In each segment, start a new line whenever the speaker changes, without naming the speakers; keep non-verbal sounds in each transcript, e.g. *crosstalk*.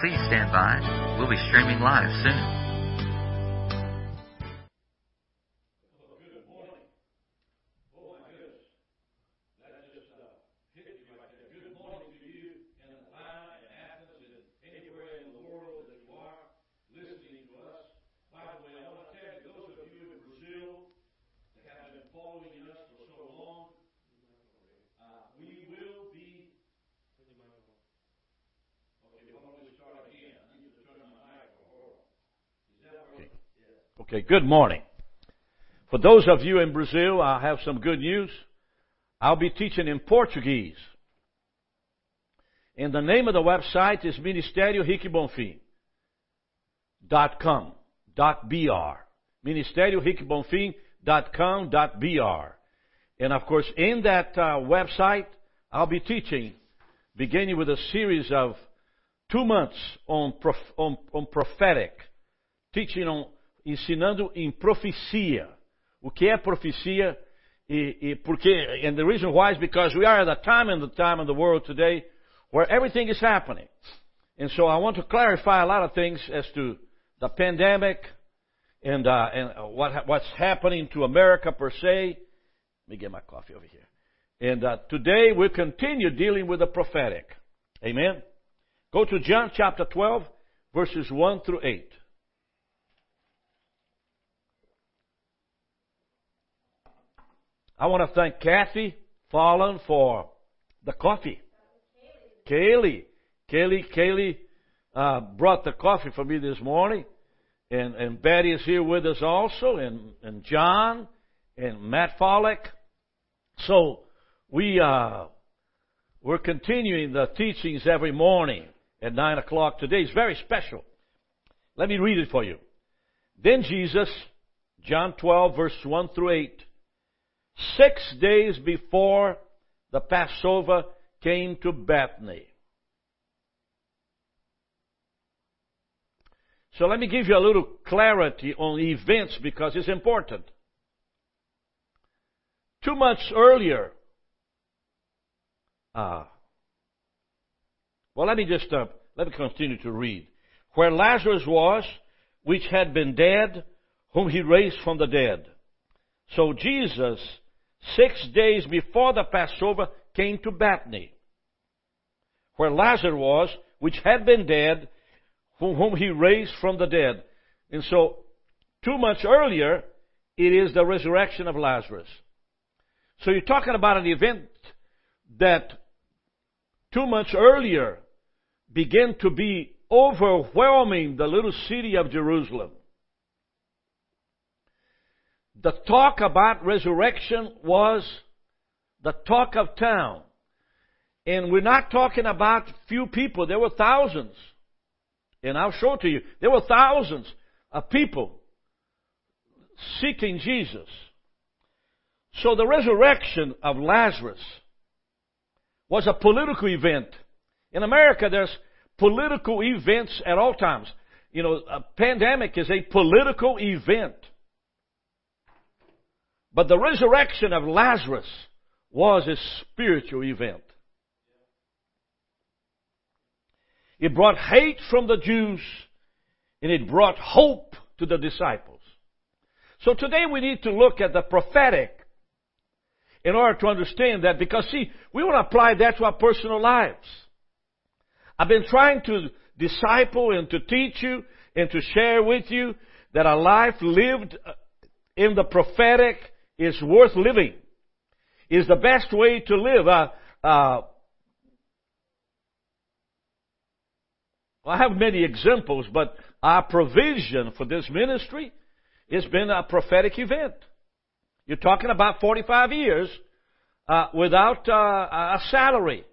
Please stand by. We'll be streaming live soon.
Okay, good morning. For those of you in Brazil, I have some good news. I'll be teaching in Portuguese. And the name of the website is Ministério Rick Bonfim. Dot com, dot br. Ministério Rick Bonfim dot com dot br. And of course, in that uh, website, I'll be teaching, beginning with a series of two months on, prof, on, on prophetic, teaching on ensinando em profecia. O que é profecia? E, e porque, and the reason why is because we are at a time in the time in the world today where everything is happening. And so I want to clarify a lot of things as to the pandemic and, uh, and what, what's happening to America per se. Let me get my coffee over here. And uh, today we continue dealing with the prophetic. Amen. Go to John chapter 12, verses 1 through 8. I want to thank Kathy Fallon for the coffee. Kaylee. Kaylee, Kaylee uh, brought the coffee for me this morning. And, and Betty is here with us also, and, and John, and Matt Follick. So we, uh, we're continuing the teachings every morning at 9 o'clock today. It's very special. Let me read it for you. Then Jesus, John 12, verse 1 through 8, six days before the Passover came to Bethany. So let me give you a little clarity on events because it's important. Two months earlier, uh, well, let me just uh, let me continue to read. Where Lazarus was, which had been dead, whom he raised from the dead. So Jesus six days before the Passover, came to Bethany, where Lazarus was, which had been dead, whom he raised from the dead. And so, two months earlier, it is the resurrection of Lazarus. So you're talking about an event that two months earlier began to be overwhelming the little city of Jerusalem. The talk about resurrection was the talk of town. And we're not talking about few people. There were thousands. And I'll show it to you. There were thousands of people seeking Jesus. So the resurrection of Lazarus was a political event. In America, there's political events at all times. You know, a pandemic is a political event. But the resurrection of Lazarus was a spiritual event. It brought hate from the Jews, and it brought hope to the disciples. So today we need to look at the prophetic in order to understand that because see, we want to apply that to our personal lives. I've been trying to disciple and to teach you and to share with you that a life lived uh, in the prophetic is worth living. Is the best way to live. Uh, uh, I have many examples, but our provision for this ministry has been a prophetic event. You're talking about 45 years uh, without uh, a salary.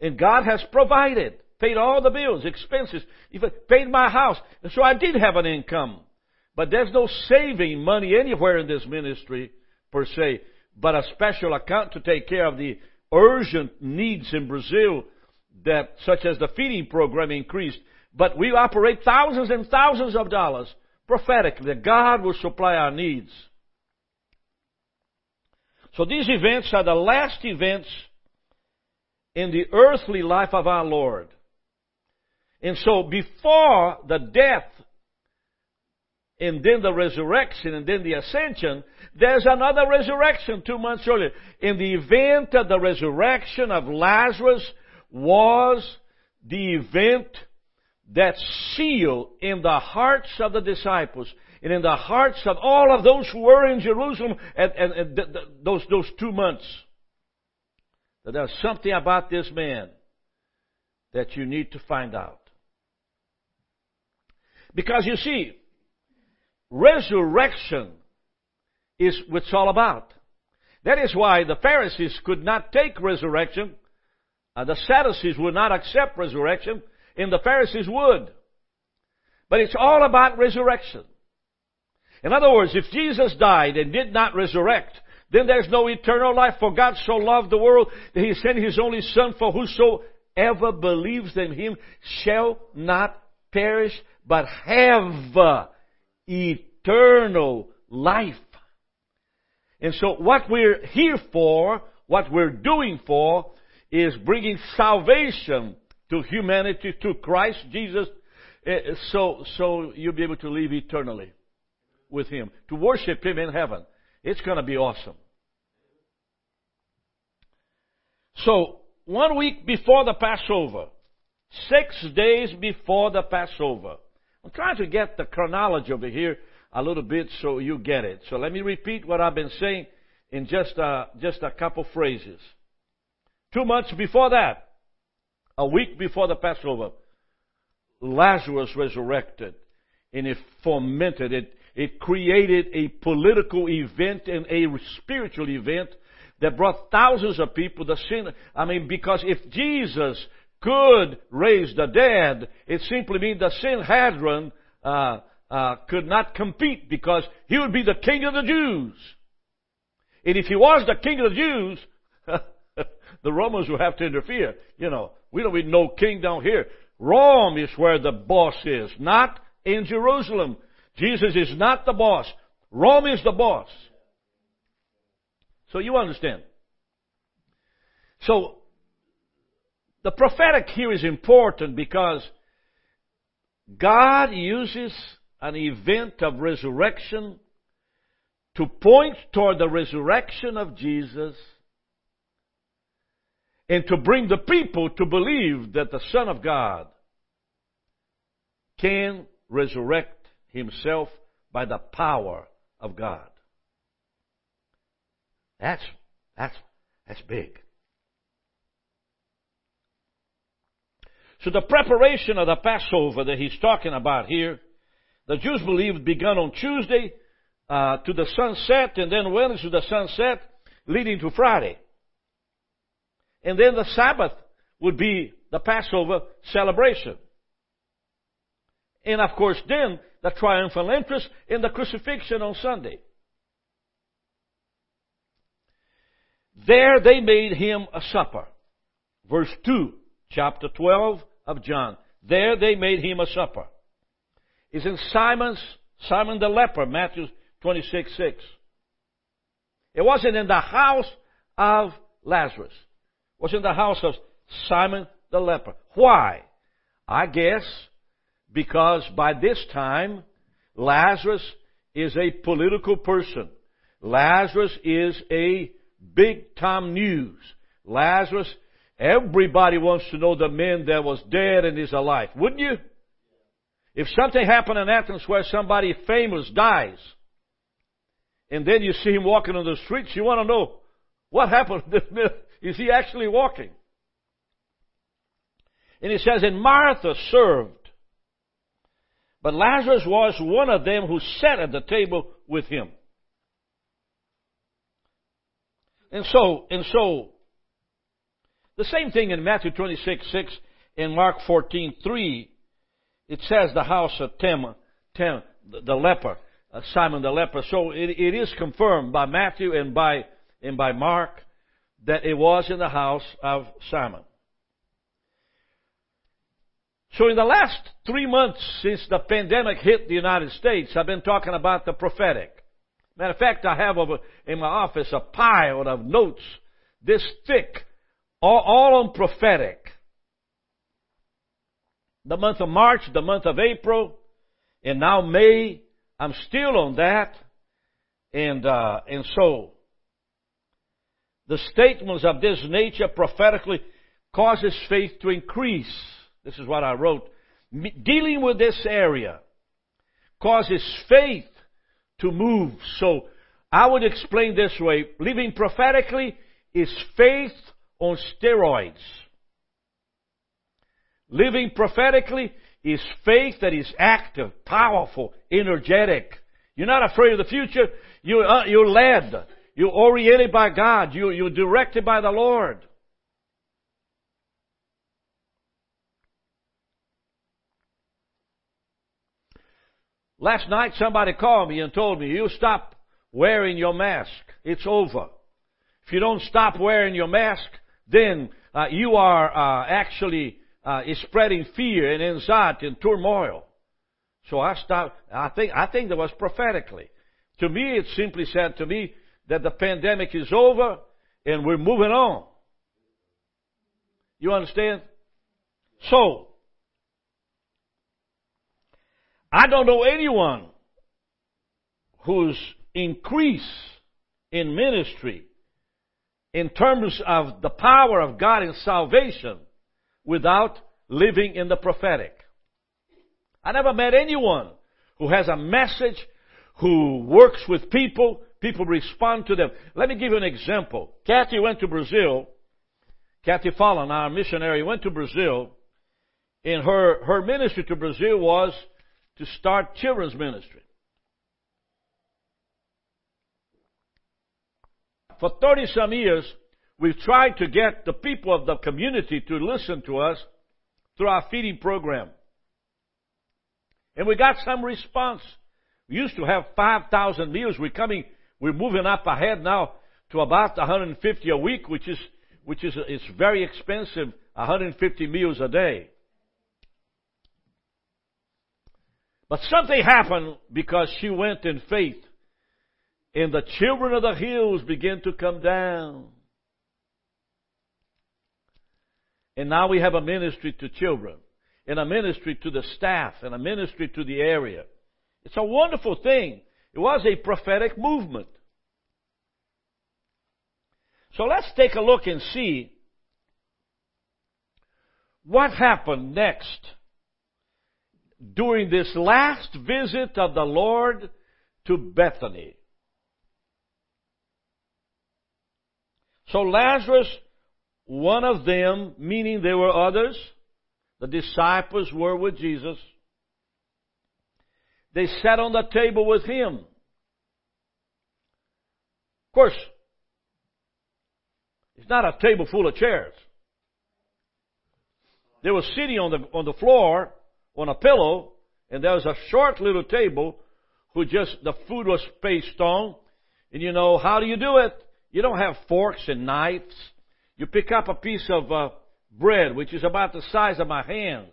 And God has provided, paid all the bills, expenses, even paid my house. And so I did have an income. But there's no saving money anywhere in this ministry per se, but a special account to take care of the urgent needs in Brazil that, such as the feeding program increased. But we operate thousands and thousands of dollars prophetically that God will supply our needs. So these events are the last events in the earthly life of our Lord. And so before the death and then the resurrection and then the ascension, there's another resurrection two months earlier. In the event of the resurrection of Lazarus was the event that sealed in the hearts of the disciples and in the hearts of all of those who were in Jerusalem at, at, at the, the, those, those two months. That there's something about this man that you need to find out. Because you see, resurrection is what it's all about. That is why the Pharisees could not take resurrection. Uh, the Sadducees would not accept resurrection, and the Pharisees would. But it's all about resurrection. In other words, if Jesus died and did not resurrect, then there's no eternal life. For God so loved the world that He sent His only Son for whosoever believes in Him shall not perish, but have eternal life. And so what we're here for, what we're doing for, is bringing salvation to humanity, to Christ Jesus, eh, so, so you'll be able to live eternally with Him, to worship Him in heaven. It's going to be awesome. So, one week before the Passover, six days before the Passover, I'm trying to get the chronology over here a little bit so you get it. So let me repeat what I've been saying in just a, just a couple phrases. Two months before that, a week before the Passover, Lazarus resurrected and it fomented it it created a political event and a spiritual event that brought thousands of people to sin. I mean, because if Jesus could raise the dead, it simply means the Sanhedrin uh, uh, could not compete because he would be the king of the Jews. And if he was the king of the Jews, *laughs* the Romans would have to interfere. You know, we don't need no king down here. Rome is where the boss is, not in Jerusalem. Jesus is not the boss. Rome is the boss. So you understand. So, the prophetic here is important because God uses an event of resurrection to point toward the resurrection of Jesus and to bring the people to believe that the Son of God can resurrect himself by the power of God. That's, that's, that's big. So the preparation of the Passover that he's talking about here, the Jews believed began on Tuesday uh, to the sunset and then went to the sunset leading to Friday. And then the Sabbath would be the Passover celebration. And of course then the triumphal entrance in the crucifixion on Sunday. There they made him a supper. Verse 2, chapter 12 of John. There they made him a supper. Is in Simon's, Simon the leper, Matthew 26, 6. It wasn't in the house of Lazarus. It was in the house of Simon the leper. Why? I guess because by this time, Lazarus is a political person. Lazarus is a big time news. Lazarus, everybody wants to know the man that was dead and is alive. Wouldn't you? If something happened in Athens where somebody famous dies, and then you see him walking on the streets, you want to know what happened. *laughs* Is he actually walking? And he says, and Martha served. But Lazarus was one of them who sat at the table with him. And so, and so, the same thing in Matthew 26, 6 and Mark 14, 3. It says the house of Tim, Tim the leper, uh, Simon the leper. So it, it is confirmed by Matthew and by, and by Mark that it was in the house of Simon. So in the last three months since the pandemic hit the United States, I've been talking about the prophetic. Matter of fact, I have over in my office a pile of notes this thick, all, all on prophetic. The month of March, the month of April, and now May, I'm still on that. And, uh, and so, the statements of this nature prophetically causes faith to increase. This is what I wrote. Dealing with this area causes faith to move. So I would explain this way. Living prophetically is faith on steroids. Living prophetically is faith that is active, powerful, energetic. You're not afraid of the future. You're, uh, you're led. You're oriented by God. You, you're directed by the Lord. Last night somebody called me and told me, you stop wearing your mask. It's over. If you don't stop wearing your mask, then uh, you are uh, actually uh, spreading fear and anxiety and turmoil. So I stopped. I think I think that was prophetically. To me, it simply said to me that the pandemic is over and we're moving on. You understand? So I don't know anyone whose increase in ministry in terms of the power of God in salvation without living in the prophetic. I never met anyone who has a message, who works with people, people respond to them. Let me give you an example. Kathy went to Brazil. Kathy Fallon, our missionary, went to Brazil, and her, her ministry to Brazil was to start children's ministry. For 30 some years, we've tried to get the people of the community to listen to us through our feeding program. And we got some response. We used to have 5,000 meals. We're coming, we're moving up ahead now to about 150 a week, which is, which is, it's very expensive, 150 meals a day. But something happened because she went in faith. And the children of the hills began to come down. And now we have a ministry to children, and a ministry to the staff, and a ministry to the area. It's a wonderful thing. It was a prophetic movement. So let's take a look and see what happened next during this last visit of the Lord to Bethany. So Lazarus, one of them, meaning there were others, the disciples were with Jesus. They sat on the table with him. Of course, it's not a table full of chairs. They were sitting on the, on the floor on a pillow, and there was a short little table who just, the food was spaced on. And you know, how do you do it? You don't have forks and knives. You pick up a piece of uh, bread, which is about the size of my hands,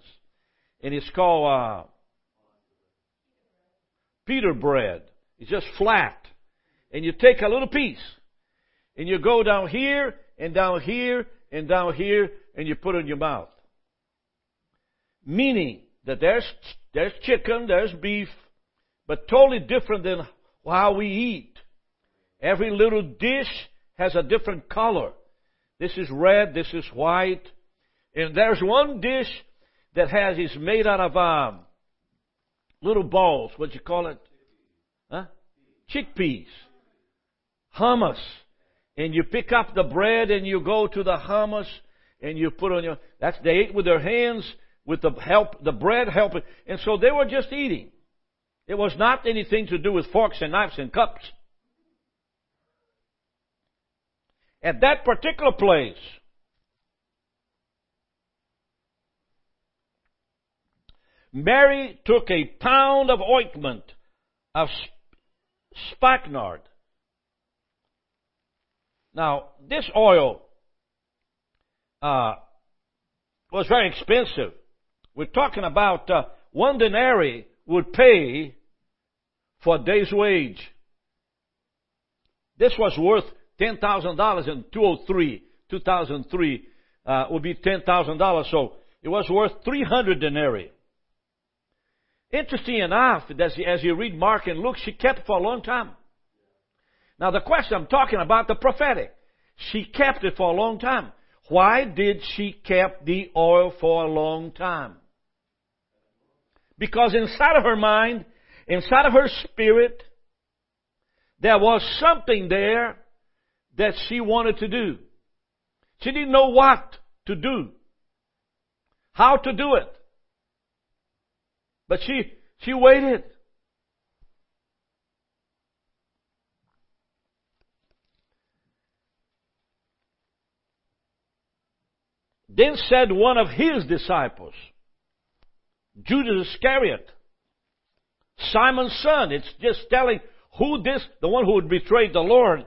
and it's called uh, pita bread. It's just flat. And you take a little piece, and you go down here, and down here, and down here, and you put it in your mouth. Meaning that there's, there's chicken, there's beef, but totally different than how we eat. Every little dish has a different color. This is red, this is white. And there's one dish that has, is made out of, um, little balls. What you call it? Huh? Chickpeas. Hummus. And you pick up the bread and you go to the hummus and you put on your, that's, they ate with their hands with the help, the bread helping. And so they were just eating. It was not anything to do with forks and knives and cups. At that particular place, Mary took a pound of ointment of spikenard. Now, this oil uh, was very expensive. We're talking about uh, one denarii would pay for a day's wage. This was worth ten thousand dollars in 203, 2003 uh, would be ten thousand dollars. So it was worth three hundred denarii. Interesting enough, as you, as you read Mark and Luke, she kept it for a long time. Now the question I'm talking about, the prophetic. She kept it for a long time. Why did she keep the oil for a long time? Because inside of her mind, inside of her spirit, there was something there that she wanted to do. She didn't know what to do, how to do it. But she, she waited. Then said one of his disciples, Judas Iscariot, Simon's son. It's just telling who this, the one who would betray the Lord.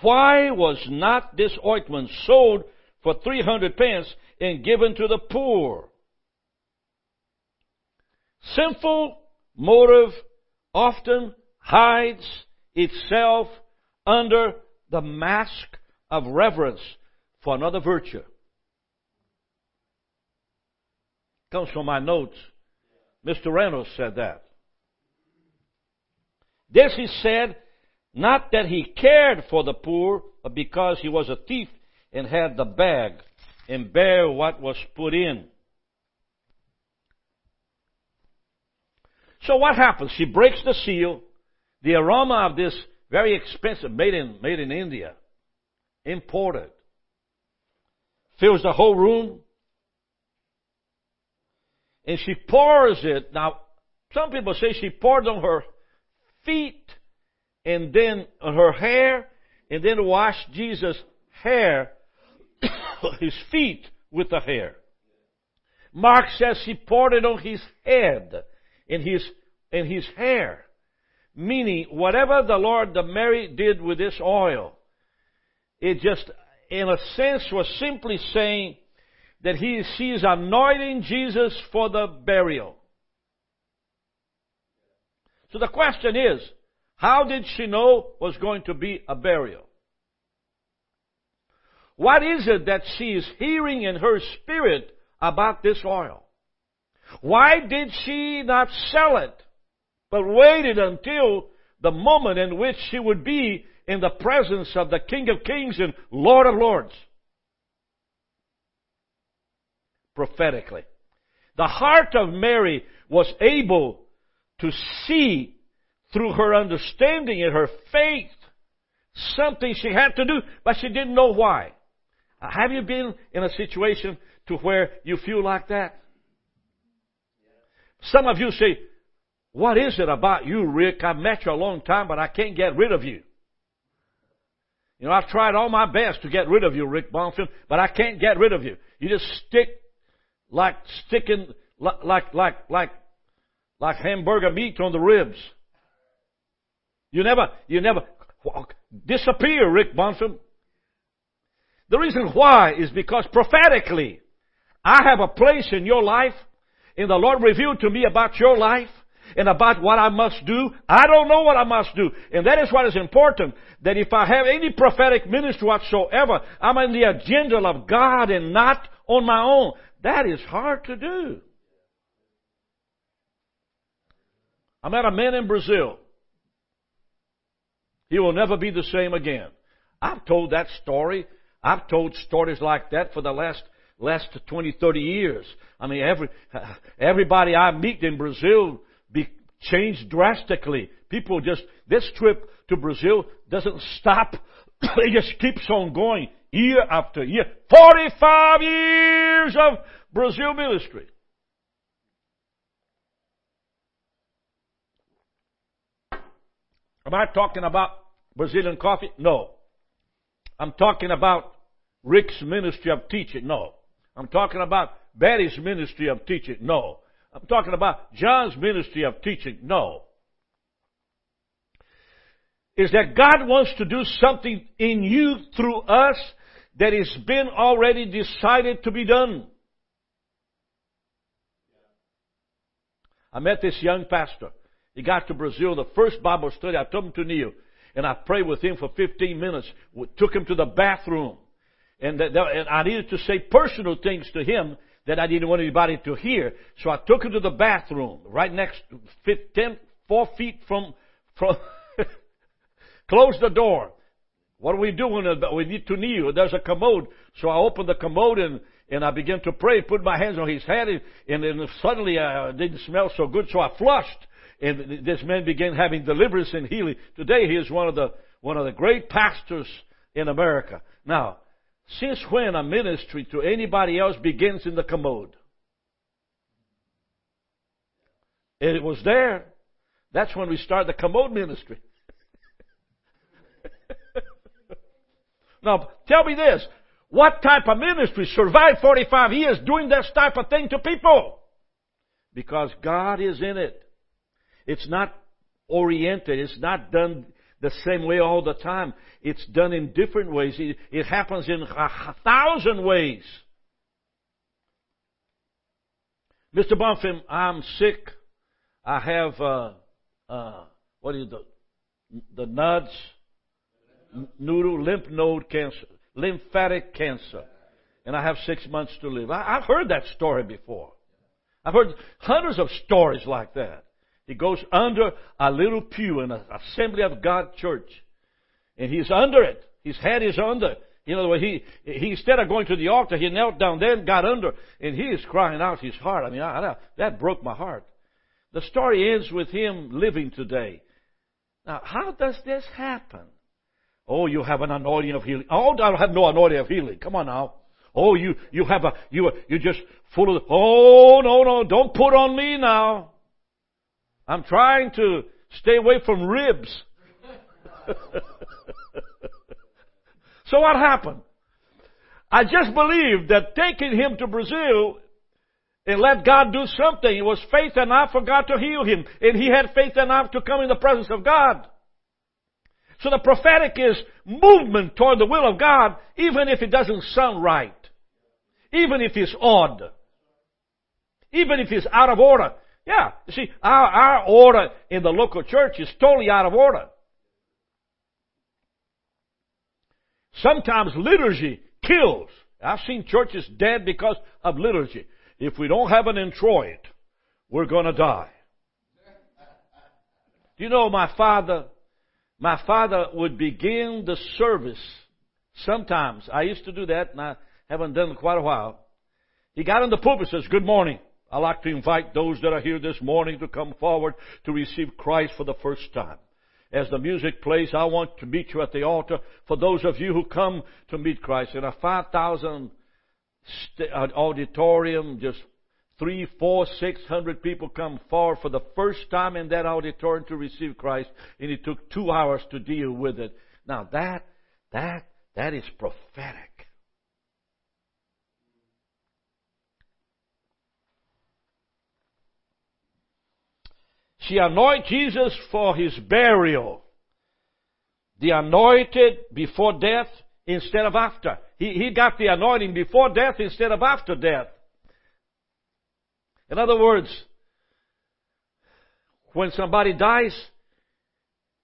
Why was not this ointment sold for 300 pence and given to the poor? Sinful motive often hides itself under the mask of reverence for another virtue. Comes from my notes. Mr. Reynolds said that. This he said, not that he cared for the poor, but because he was a thief and had the bag and bear what was put in. So what happens? She breaks the seal. The aroma of this very expensive, made in, made in India, imported, fills the whole room. And she pours it. Now, some people say she poured on her feet and then her hair and then washed Jesus' hair, *coughs* his feet with the hair. Mark says she poured it on his head and his, in his hair. Meaning, whatever the Lord, the Mary did with this oil, it just, in a sense, was simply saying that he, she is anointing Jesus for the burial. So the question is, how did she know was going to be a burial? What is it that she is hearing in her spirit about this oil? Why did she not sell it, but waited until the moment in which she would be in the presence of the King of Kings and Lord of Lords? Prophetically. The heart of Mary was able to see through her understanding and her faith something she had to do, but she didn't know why. Uh, have you been in a situation to where you feel like that? Some of you say, what is it about you, Rick? I've met you a long time, but I can't get rid of you. You know, I've tried all my best to get rid of you, Rick Bonfim, but I can't get rid of you. You just stick like sticking, like, like, like, like, like hamburger meat on the ribs. You never, you never disappear, Rick Bonfim. The reason why is because prophetically, I have a place in your life and the Lord revealed to me about your life and about what I must do. I don't know what I must do. And that is what is important. That if I have any prophetic ministry whatsoever, I'm on the agenda of God and not on my own. that is hard to do. I met a man in Brazil. He will never be the same again. I've told that story. I've told stories like that for the last last 20, 30 years. I mean, every everybody I meet in Brazil be changed drastically. People just this trip to Brazil doesn't stop. *coughs* it just keeps on going year after year. 45 years of Brazil ministry. Am I talking about Brazilian coffee? No. I'm talking about Rick's ministry of teaching? No. I'm talking about Betty's ministry of teaching? No. I'm talking about John's ministry of teaching? No. Is that God wants to do something in you through us that has been already decided to be done. I met this young pastor. He got to Brazil, the first Bible study. I took him to kneel, and I prayed with him for 15 minutes. we Took him to the bathroom, and, and I needed to say personal things to him that I didn't want anybody to hear. So I took him to the bathroom, right next, 10, four feet from, from, *laughs* closed the door. What do we do when we need to kneel? There's a commode. So I opened the commode and, and I began to pray, put my hands on his head, and, and suddenly uh, it didn't smell so good, so I flushed. And this man began having deliverance and healing. Today he is one of the, one of the great pastors in America. Now, since when a ministry to anybody else begins in the commode? It was there. That's when we start the commode ministry. *laughs* Now, tell me this. What type of ministry survived 45 years doing this type of thing to people? Because God is in it. It's not oriented. It's not done the same way all the time. It's done in different ways. It, happens in a thousand ways. Mr. Bonfim, I'm sick. I have, uh, uh, what is the, the nuds, noodle, lymph node cancer, lymphatic cancer. And I have six months to live. I, have heard that story before. I've heard hundreds of stories like that. He goes under a little pew in an Assembly of God church. And he's under it. His head is under. You know, he, he instead of going to the altar, he knelt down there and got under, and he is crying out his heart. I mean, I, I, that broke my heart. The story ends with him living today. Now, how does this happen? Oh, you have an anointing of healing. Oh, I have no anointing of healing. Come on now. Oh, you, you have a, you, you just full of, oh, no, no, don't put on me now. I'm trying to stay away from ribs. *laughs* so what happened? I just believed that taking him to Brazil and let God do something, it was faith enough for God to heal him. And he had faith enough to come in the presence of God. So the prophetic is movement toward the will of God, even if it doesn't sound right. Even if it's odd. Even if it's out of order. Yeah, you see, our, our order in the local church is totally out of order. Sometimes liturgy kills. I've seen churches dead because of liturgy. If we don't have an introit, we're gonna die. Do you know my father my father would begin the service. Sometimes I used to do that, and I haven't done it quite a while. He got in the pulpit and says, "Good morning. I'd like to invite those that are here this morning to come forward to receive Christ for the first time." As the music plays, I want to meet you at the altar for those of you who come to meet Christ. In a 5,000 uh, auditorium, just three, four, six hundred people come forward for the first time in that auditorium to receive Christ, and it took two hours to deal with it. Now that, that, that is prophetic. She anointed Jesus for his burial. The anointed before death instead of after. He, he got the anointing before death instead of after death. In other words, when somebody dies,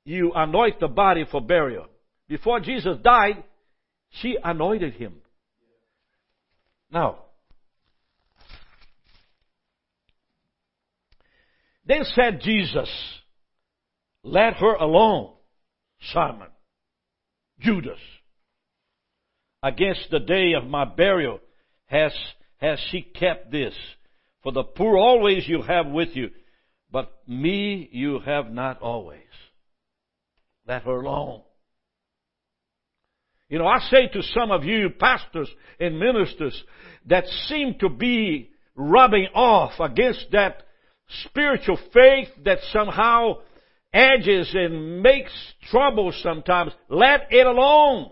you anoint the body for burial. Before Jesus died, she anointed him. Now, Then said Jesus, Let her alone, Simon, Judas. Against the day of my burial has, has she kept this. For the poor always you have with you, but me you have not always. Let her alone. You know, I say to some of you pastors and ministers that seem to be rubbing off against that spiritual faith that somehow edges and makes trouble sometimes, let it alone.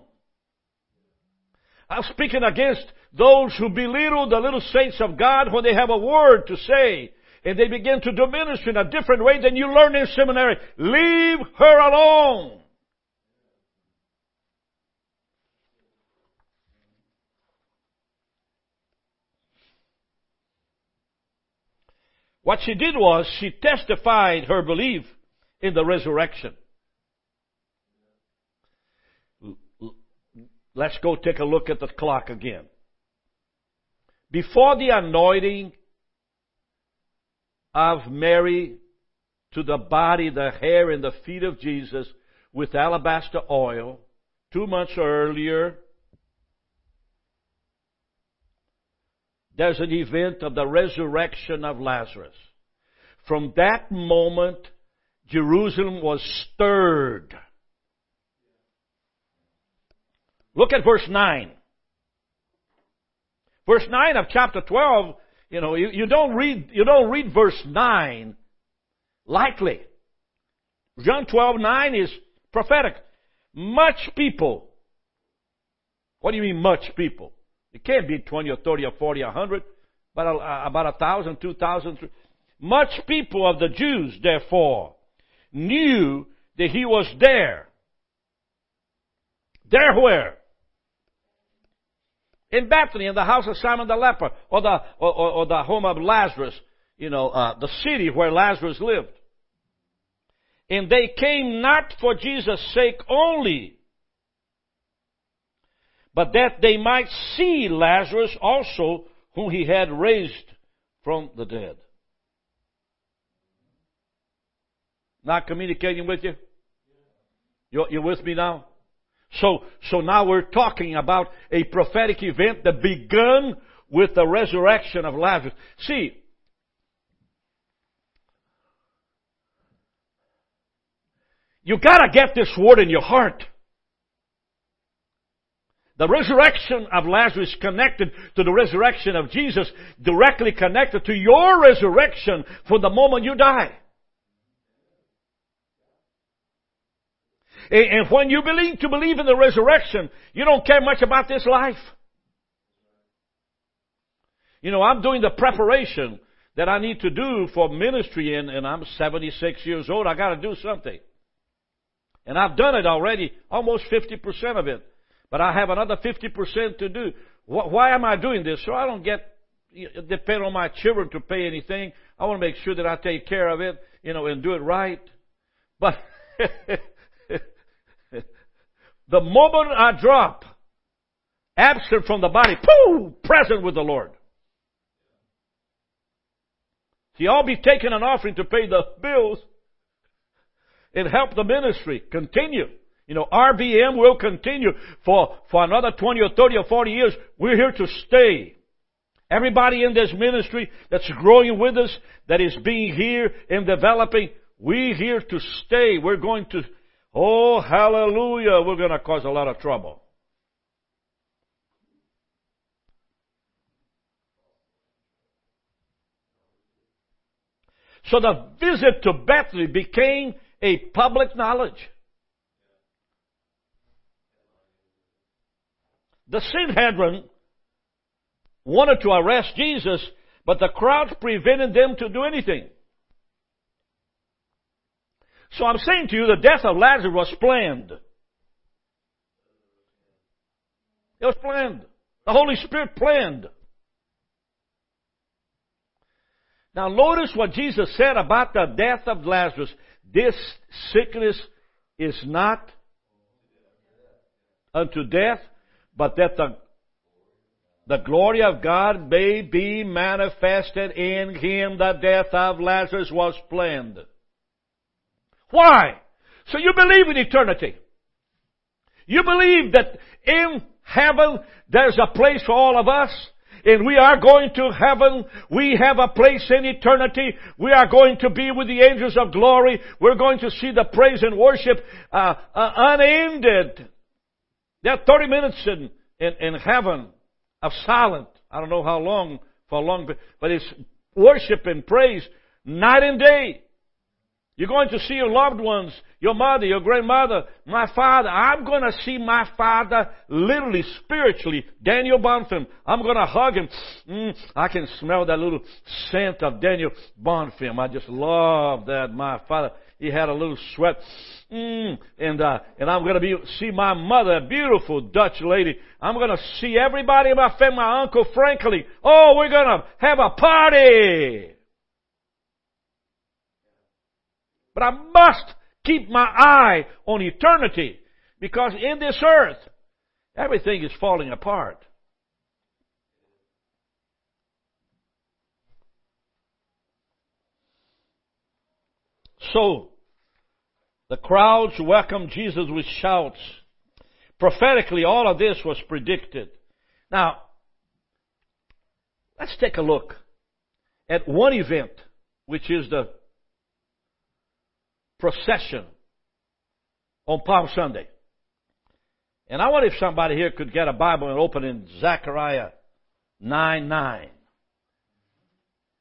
I'm speaking against those who belittle the little saints of God when they have a word to say and they begin to do ministry in a different way than you learn in seminary. Leave her alone. What she did was she testified her belief in the resurrection. Let's go take a look at the clock again. Before the anointing of Mary to the body, the hair, and the feet of Jesus with alabaster oil, two months earlier, there's an event of the resurrection of Lazarus. From that moment, Jerusalem was stirred. Look at verse 9. Verse 9 of chapter 12, you know, you, you don't read, you don't read verse 9 lightly. John 12, 9 is prophetic. Much people. What do you mean much people? It can't be 20 or 30 or 40 or 100, but about a thousand, two thousand. Much people of the Jews, therefore, knew that he was there. There where? In Bethany, in the house of Simon the leper, or the, or, or, or the home of Lazarus, you know, uh, the city where Lazarus lived. And they came not for Jesus' sake only, but that they might see Lazarus also, whom he had raised from the dead. Not communicating with you? You're, you're with me now? So, so now we're talking about a prophetic event that began with the resurrection of Lazarus. See, you gotta get this word in your heart. The resurrection of Lazarus connected to the resurrection of Jesus, directly connected to your resurrection from the moment you die. And when you believe to believe in the resurrection, you don't care much about this life. You know, I'm doing the preparation that I need to do for ministry and, and I'm 76 years old. I gotta do something. And I've done it already, almost 50% of it. But I have another 50% to do. Why am I doing this? So I don't get, depend on my children to pay anything. I want to make sure that I take care of it, you know, and do it right. But *laughs* the moment I drop, absent from the body, pooh, present with the Lord. See, I'll be taking an offering to pay the bills and help the ministry continue. You know, RBM will continue for, for another 20 or 30 or 40 years. We're here to stay. Everybody in this ministry that's growing with us, that is being here and developing, we're here to stay. We're going to Oh, hallelujah, we're going to cause a lot of trouble. So the visit to Bethany became a public knowledge. The Sanhedrin wanted to arrest Jesus, but the crowds prevented them to do anything. So I'm saying to you, the death of Lazarus was planned. It was planned. The Holy Spirit planned. Now notice what Jesus said about the death of Lazarus. This sickness is not unto death, but that the the glory of God may be manifested in him. The death of Lazarus was planned. Why? So you believe in eternity. You believe that in heaven there's a place for all of us and we are going to heaven. We have a place in eternity. We are going to be with the angels of glory. We're going to see the praise and worship uh, uh, unended. There are 30 minutes in, in, in heaven of silence. I don't know how long, for long, but it's worship and praise night and day. You're going to see your loved ones, your mother, your grandmother, my father. I'm going to see my father literally, spiritually. Daniel Bonfim. I'm going to hug him. Mm, I can smell that little scent of Daniel Bonfim. I just love that. My father, he had a little sweat. Mm, and, uh, and I'm going to be, see my mother, a beautiful Dutch lady. I'm going to see everybody in my family, my uncle Frankly. Oh, we're going to have a party. But I must keep my eye on eternity because in this earth, everything is falling apart. So, the crowds welcomed Jesus with shouts. Prophetically, all of this was predicted. Now, let's take a look at one event, which is the procession on Palm Sunday. And I wonder if somebody here could get a Bible and open in Zechariah 9 9.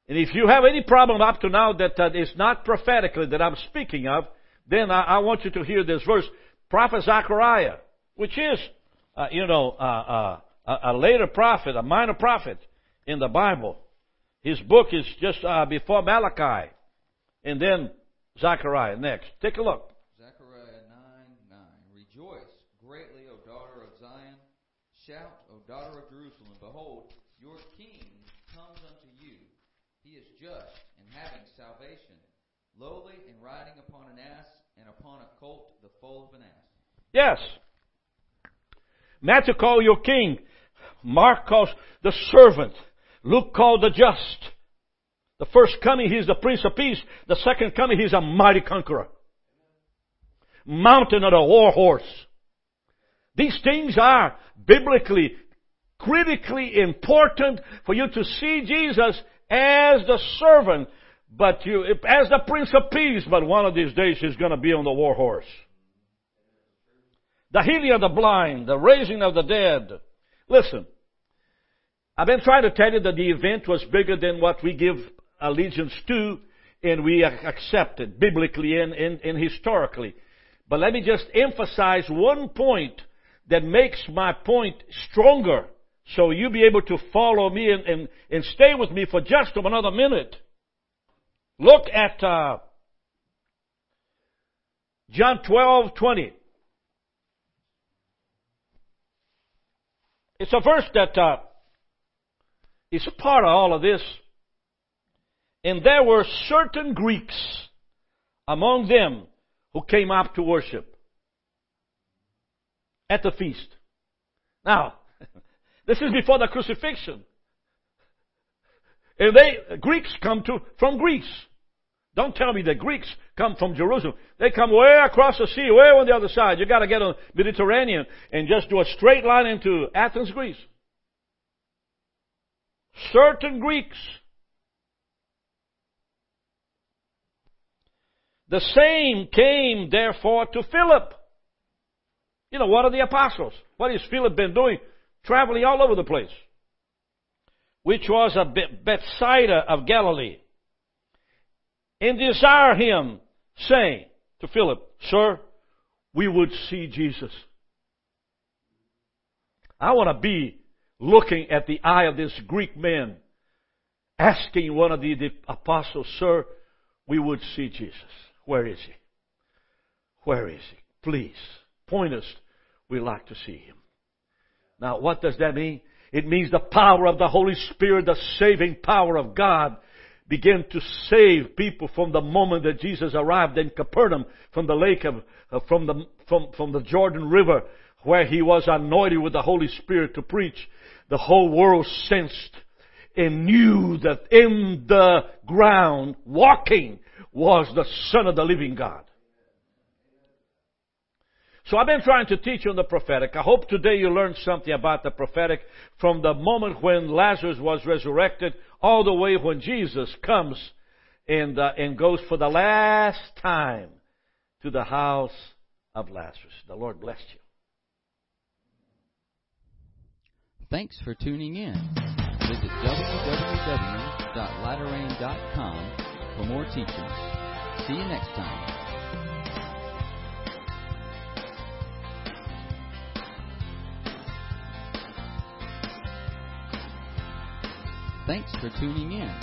And if you have any problem up to now that uh, is not prophetically that I'm speaking of, then I, I, want you to hear this verse. Prophet Zechariah, which is, uh, you know, uh, uh a, later prophet, a minor prophet in the Bible. His book is just uh, before Malachi. And then Zechariah next. Take a look.
Zechariah 9 9. Rejoice greatly, O daughter of Zion. Shout, O daughter of Jerusalem. Behold, your king comes unto you. He is just and having salvation, lowly and riding upon an ass, and upon a colt, the foal of an ass.
Yes. Matthew called your king. Mark calls the servant. Luke called the just. The first coming, He's the Prince of Peace. The second coming, He's a mighty conqueror. Mountain of a war horse. These things are biblically, critically important for you to see Jesus as the servant, but you, as the Prince of Peace, but one of these days He's gonna be on the war horse. The healing of the blind, the raising of the dead. Listen, I've been trying to tell you that the event was bigger than what we give allegiance to and we accept it biblically and, and, and historically. But let me just emphasize one point that makes my point stronger so you'll be able to follow me and, and, and stay with me for just another minute. Look at uh, John 12, 20. It's a verse that uh, is part of all of this. And there were certain Greeks among them who came up to worship at the feast. Now, *laughs* this is before the crucifixion. And they, Greeks come to, from Greece. Don't tell me the Greeks come from Jerusalem. They come way across the sea, way on the other side. You gotta get on the Mediterranean and just do a straight line into Athens, Greece. Certain Greeks The same came therefore to Philip. You know, what are the apostles? What has Philip been doing? Traveling all over the place. Which was a Bethsaida of Galilee. And desire him, saying to Philip, Sir, we would see Jesus. I want to be looking at the eye of this Greek man, asking one of the, apostles, Sir, we would see Jesus. Where is he? Where is he? Please, point us. We'd like to see him. Now, what does that mean? It means the power of the Holy Spirit, the saving power of God, began to save people from the moment that Jesus arrived in Capernaum, from the lake of, uh, from the, from, from the Jordan River, where he was anointed with the Holy Spirit to preach. the whole world sensed and knew that in the ground walking was the Son of the living God. So I've been trying to teach on the prophetic. I hope today you learned something about the prophetic from the moment when Lazarus was resurrected all the way when Jesus comes and, uh, and goes for the last time to the house of Lazarus. The Lord bless you.
Thanks for tuning in. Visit www.latterrain.com for more teachings. See you next time. Thanks for tuning in.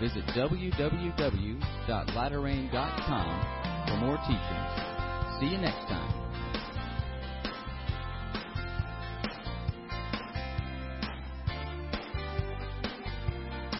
Visit www.latterrain.com for more teachings. See you next time.